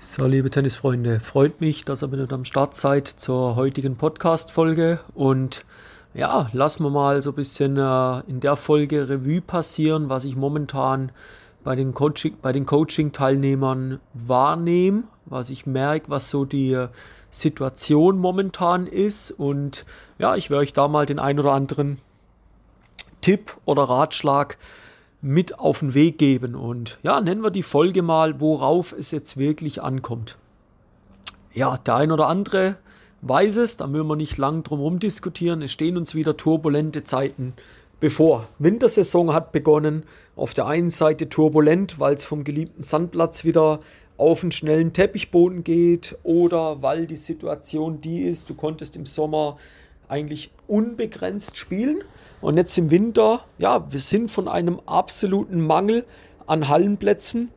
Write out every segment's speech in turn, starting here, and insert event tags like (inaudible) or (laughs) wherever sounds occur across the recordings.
So, liebe Tennisfreunde, freut mich, dass ihr wieder am Start seid zur heutigen Podcast-Folge. Und ja, lassen wir mal so ein bisschen äh, in der Folge Revue passieren, was ich momentan bei den, Coaching, bei den Coaching-Teilnehmern wahrnehme, was ich merke, was so die Situation momentan ist. Und ja, ich werde euch da mal den ein oder anderen Tipp oder Ratschlag mit auf den Weg geben. Und ja, nennen wir die Folge mal, worauf es jetzt wirklich ankommt. Ja, der ein oder andere weiß es, da müssen wir nicht lang drum herum diskutieren. Es stehen uns wieder turbulente Zeiten bevor. Wintersaison hat begonnen. Auf der einen Seite turbulent, weil es vom geliebten Sandplatz wieder auf einen schnellen Teppichboden geht oder weil die Situation die ist, du konntest im Sommer eigentlich unbegrenzt spielen. Und jetzt im Winter, ja, wir sind von einem absoluten Mangel an Hallenplätzen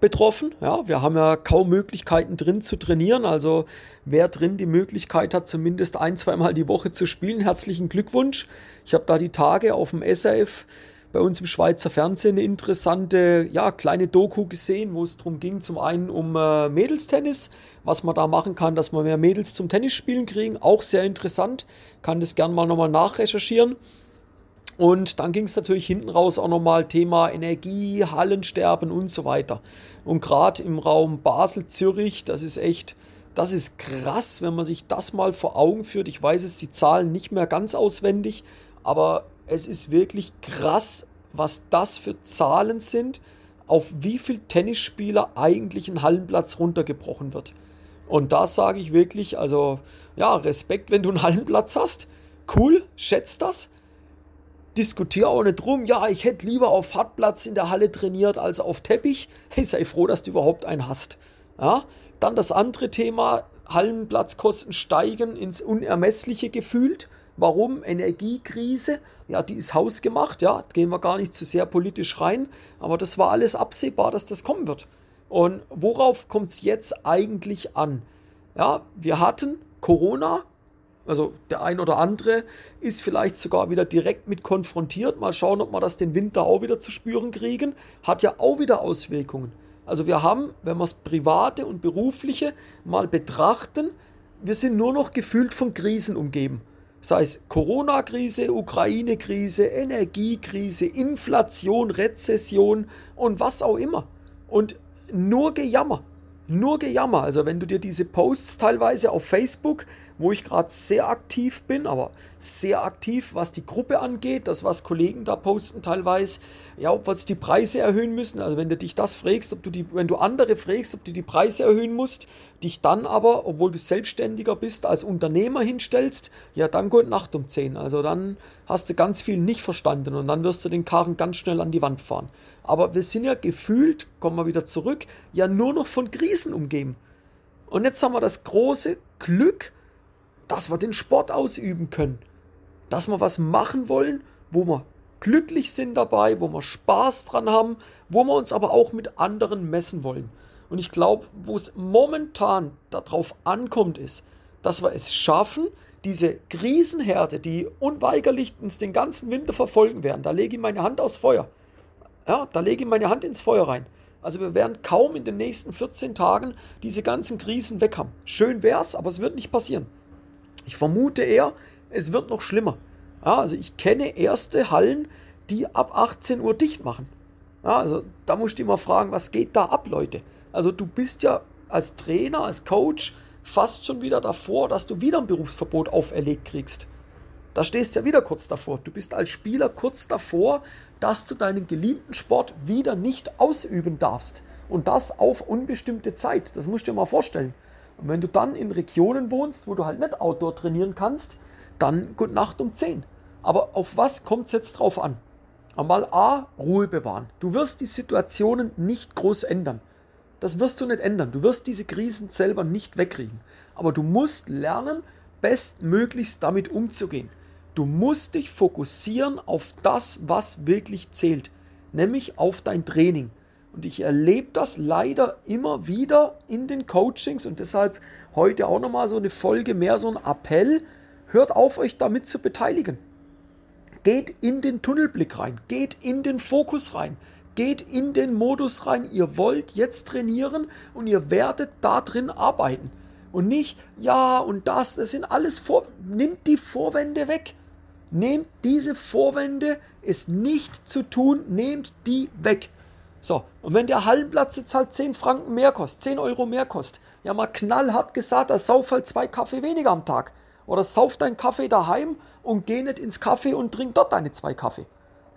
betroffen. Ja, wir haben ja kaum Möglichkeiten drin zu trainieren. Also wer drin die Möglichkeit hat, zumindest ein, zweimal die Woche zu spielen, herzlichen Glückwunsch. Ich habe da die Tage auf dem SRF bei uns im Schweizer Fernsehen eine interessante, ja, kleine Doku gesehen, wo es darum ging, zum einen um äh, Mädelstennis, was man da machen kann, dass man mehr Mädels zum Tennisspielen kriegen, auch sehr interessant, kann das gerne mal nochmal nachrecherchieren. Und dann ging es natürlich hinten raus auch nochmal Thema Energie, Hallensterben und so weiter. Und gerade im Raum Basel, Zürich, das ist echt, das ist krass, wenn man sich das mal vor Augen führt. Ich weiß jetzt die Zahlen nicht mehr ganz auswendig, aber es ist wirklich krass, was das für Zahlen sind, auf wie viel Tennisspieler eigentlich ein Hallenplatz runtergebrochen wird. Und da sage ich wirklich, also ja, Respekt, wenn du einen Hallenplatz hast. Cool, schätzt das. Diskutiere auch nicht drum, ja, ich hätte lieber auf Hartplatz in der Halle trainiert als auf Teppich. (laughs) Hey, sei froh, dass du überhaupt einen hast. Ja? Dann das andere Thema, Hallenplatzkosten steigen ins Unermessliche gefühlt. Warum? Energiekrise, ja, die ist hausgemacht, ja, gehen wir gar nicht zu sehr politisch rein, aber das war alles absehbar, dass das kommen wird. Und worauf kommt es jetzt eigentlich an? Ja, wir hatten Corona, also der ein oder andere ist vielleicht sogar wieder direkt mit konfrontiert. Mal schauen, ob wir das den Winter auch wieder zu spüren kriegen. Hat ja auch wieder Auswirkungen. Also wir haben, wenn wir das Private und Berufliche mal betrachten, wir sind nur noch gefühlt von Krisen umgeben sei es Corona-Krise, Ukraine-Krise, Energiekrise, Inflation, Rezession und was auch immer. Und nur Gejammer. Nur Gejammer. Also wenn du dir diese Posts teilweise auf Facebook wo ich gerade sehr aktiv bin, aber sehr aktiv, was die Gruppe angeht, das, was Kollegen da posten teilweise, ja, ob wir jetzt die Preise erhöhen müssen. Also wenn du dich das fragst, ob du die, wenn du andere fragst, ob du die Preise erhöhen musst, dich dann aber, obwohl du Selbstständiger bist, als Unternehmer hinstellst, ja, dann gut Nacht um 10. Also dann hast du ganz viel nicht verstanden und dann wirst du den Karren ganz schnell an die Wand fahren. Aber wir sind ja gefühlt, kommen wir wieder zurück, ja nur noch von Krisen umgeben. Und jetzt haben wir das große Glück, dass wir den Sport ausüben können. Dass wir was machen wollen, wo wir glücklich sind dabei, wo wir Spaß dran haben, wo wir uns aber auch mit anderen messen wollen. Und ich glaube, wo es momentan darauf ankommt, ist, dass wir es schaffen, diese Krisenherde, die unweigerlich uns den ganzen Winter verfolgen werden, da lege ich meine Hand aufs Feuer. Ja, da lege ich meine Hand ins Feuer rein. Also wir werden kaum in den nächsten 14 Tagen diese ganzen Krisen weg haben. Schön wär's, aber es wird nicht passieren. Ich vermute eher, es wird noch schlimmer. Ja, also ich kenne erste Hallen, die ab 18 Uhr dicht machen. Ja, also da musst du immer fragen, was geht da ab, Leute? Also du bist ja als Trainer, als Coach fast schon wieder davor, dass du wieder ein Berufsverbot auferlegt kriegst. Da stehst du ja wieder kurz davor. Du bist als Spieler kurz davor, dass du deinen geliebten Sport wieder nicht ausüben darfst. Und das auf unbestimmte Zeit. Das musst du dir mal vorstellen. Und wenn du dann in Regionen wohnst, wo du halt nicht Outdoor trainieren kannst, dann gute Nacht um 10. Aber auf was kommt es jetzt drauf an? Einmal A, Ruhe bewahren. Du wirst die Situationen nicht groß ändern. Das wirst du nicht ändern. Du wirst diese Krisen selber nicht wegkriegen. Aber du musst lernen, bestmöglichst damit umzugehen. Du musst dich fokussieren auf das, was wirklich zählt, nämlich auf dein Training. Und ich erlebe das leider immer wieder in den Coachings und deshalb heute auch nochmal so eine Folge, mehr so ein Appell. Hört auf, euch damit zu beteiligen. Geht in den Tunnelblick rein, geht in den Fokus rein, Geht in den Modus rein, ihr wollt jetzt trainieren und ihr werdet da drin arbeiten. Und nicht, ja und das, das sind alles Vor... Nimmt die Vorwände weg. Nehmt diese Vorwände, es nicht zu tun, nehmt die weg. So, und wenn der Hallenplatz jetzt halt 10 Franken mehr kostet, 10 Euro mehr kostet, ja mal knallhart gesagt, da sauf halt zwei Kaffee weniger am Tag. Oder sauf deinen Kaffee daheim und geh nicht ins Kaffee und trink dort deine zwei Kaffee.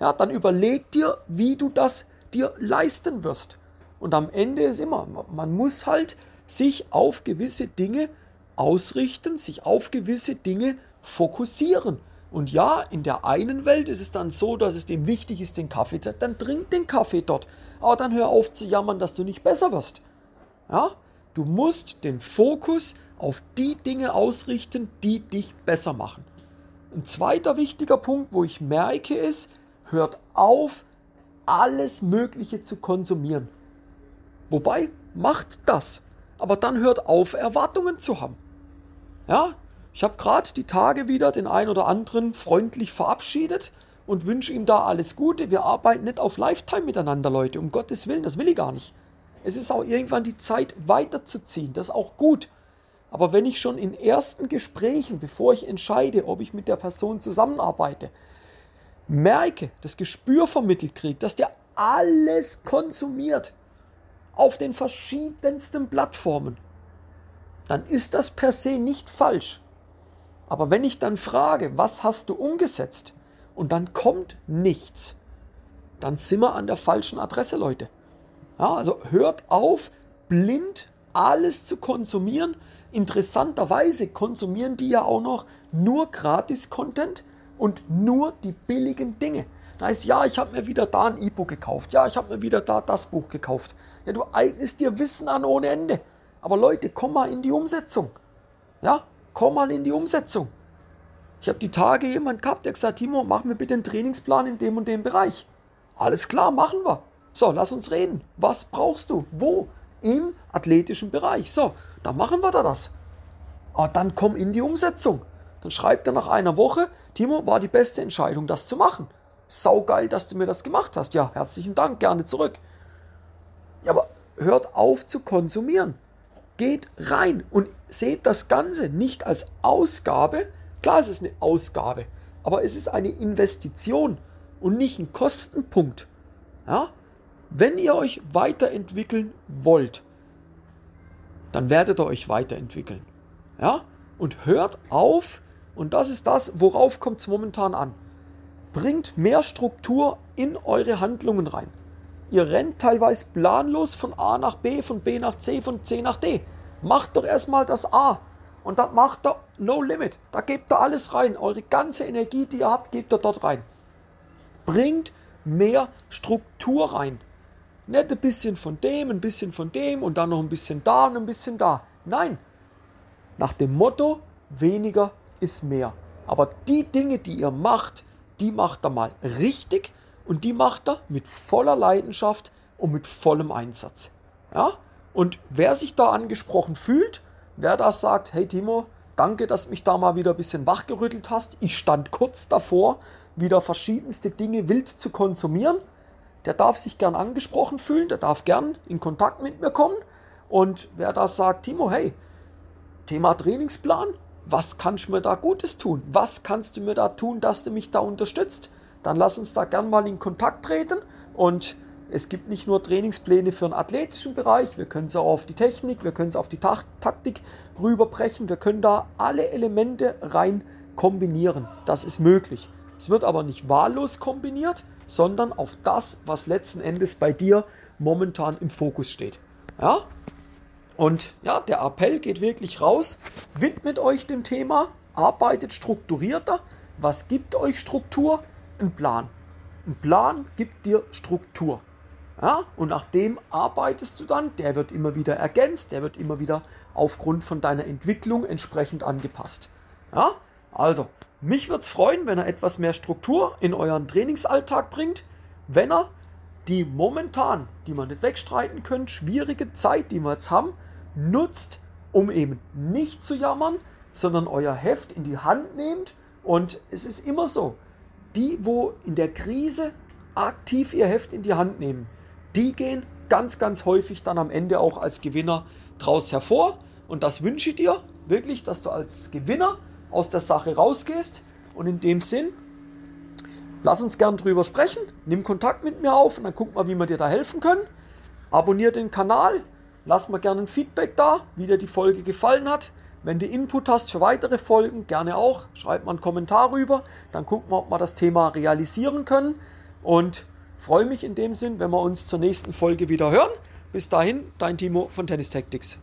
Ja, dann überleg dir, wie du das dir leisten wirst. Und am Ende ist immer, man muss halt sich auf gewisse Dinge ausrichten, sich auf gewisse Dinge fokussieren. Und ja, in der einen Welt ist es dann so, dass es dem wichtig ist, den Kaffee zu dann trink den Kaffee dort. Aber dann hör auf zu jammern, dass du nicht besser wirst. Ja? Du musst den Fokus auf die Dinge ausrichten, die dich besser machen. Ein zweiter wichtiger Punkt, wo ich merke, ist, hört auf, alles Mögliche zu konsumieren. Wobei, macht das. Aber dann hört auf, Erwartungen zu haben. Ja, ich habe gerade die Tage wieder den einen oder anderen freundlich verabschiedet und wünsche ihm da alles Gute. Wir arbeiten nicht auf Lifetime miteinander, Leute. Um Gottes Willen, das will ich gar nicht. Es ist auch irgendwann die Zeit weiterzuziehen. Das ist auch gut. Aber wenn ich schon in ersten Gesprächen, bevor ich entscheide, ob ich mit der Person zusammenarbeite, merke, das Gespür vermittelt kriege, dass der alles konsumiert auf den verschiedensten Plattformen, dann ist das per se nicht falsch. Aber wenn ich dann frage, was hast du umgesetzt und dann kommt nichts, dann sind wir an der falschen Adresse, Leute. Ja, also hört auf, blind alles zu konsumieren. Interessanterweise konsumieren die ja auch noch nur Gratis-Content und nur die billigen Dinge. Da heißt, ja, ich habe mir wieder da ein E-Book gekauft. Ja, ich habe mir wieder da das Buch gekauft. Ja, du eignest dir Wissen an ohne Ende. Aber Leute, komm mal in die Umsetzung. Ja, komm mal in die Umsetzung. Ich habe die Tage jemand gehabt, der gesagt, Timo, mach mir bitte einen Trainingsplan in dem und dem Bereich. Alles klar, machen wir. So, lass uns reden. Was brauchst du? Wo? Im athletischen Bereich. So, dann machen wir da das. Aber dann komm in die Umsetzung. Dann schreibt er nach einer Woche, Timo, war die beste Entscheidung, das zu machen. Saugeil, dass du mir das gemacht hast. Ja, herzlichen Dank, gerne zurück. Ja, aber hört auf zu konsumieren. Geht rein und seht das Ganze nicht als Ausgabe. Klar, es ist eine Ausgabe, aber es ist eine Investition und nicht ein Kostenpunkt. Ja? Wenn ihr euch weiterentwickeln wollt, dann werdet ihr euch weiterentwickeln. Ja? Und hört auf, und das ist das, worauf kommt es momentan an. Bringt mehr Struktur in eure Handlungen rein. Ihr rennt teilweise planlos von A nach B, von B nach C, von C nach D. Macht doch erstmal das A. Und dann macht ihr No Limit. Da gebt ihr alles rein. Eure ganze Energie, die ihr habt, gebt ihr dort rein. Bringt mehr Struktur rein. Nicht ein bisschen von dem, ein bisschen von dem und dann noch ein bisschen da und ein bisschen da. Nein. Nach dem Motto, weniger ist mehr. Aber die Dinge, die ihr macht, die macht er mal richtig und die macht er mit voller Leidenschaft und mit vollem Einsatz. Ja? Und wer sich da angesprochen fühlt, wer da sagt, hey Timo, danke, dass mich da mal wieder ein bisschen wachgerüttelt hast. Ich stand kurz davor, wieder verschiedenste Dinge wild zu konsumieren. Der darf sich gern angesprochen fühlen, der darf gern in Kontakt mit mir kommen. Und wer da sagt, Timo, hey, Thema Trainingsplan, was kannst du mir da Gutes tun? Was kannst du mir da tun, dass du mich da unterstützt? Dann lass uns da gern mal in Kontakt treten und es gibt nicht nur Trainingspläne für den athletischen Bereich, wir können es auch auf die Technik, wir können es auf die Ta Taktik rüberbrechen, wir können da alle Elemente rein kombinieren. Das ist möglich. Es wird aber nicht wahllos kombiniert, sondern auf das, was letzten Endes bei dir momentan im Fokus steht. Ja? Und ja, der Appell geht wirklich raus. Widmet euch dem Thema, arbeitet strukturierter. Was gibt euch Struktur? Ein Plan. Ein Plan gibt dir Struktur. Ja, und nach dem arbeitest du dann, der wird immer wieder ergänzt, der wird immer wieder aufgrund von deiner Entwicklung entsprechend angepasst. Ja, also, mich würde es freuen, wenn er etwas mehr Struktur in euren Trainingsalltag bringt, wenn er die momentan, die man nicht wegstreiten könnt, schwierige Zeit, die wir jetzt haben, nutzt, um eben nicht zu jammern, sondern euer Heft in die Hand nehmt. Und es ist immer so, die, wo in der Krise aktiv ihr Heft in die Hand nehmen, die gehen ganz, ganz häufig dann am Ende auch als Gewinner draus hervor. Und das wünsche ich dir wirklich, dass du als Gewinner aus der Sache rausgehst. Und in dem Sinn, lass uns gern drüber sprechen. Nimm Kontakt mit mir auf und dann guck mal, wie wir dir da helfen können. Abonnier den Kanal, lass mir gerne ein Feedback da, wie dir die Folge gefallen hat. Wenn du Input hast für weitere Folgen, gerne auch. Schreib mal einen Kommentar rüber. Dann gucken wir, ob wir das Thema realisieren können. Und freue mich in dem Sinn, wenn wir uns zur nächsten Folge wieder hören. Bis dahin, dein Timo von Tennis Tactics.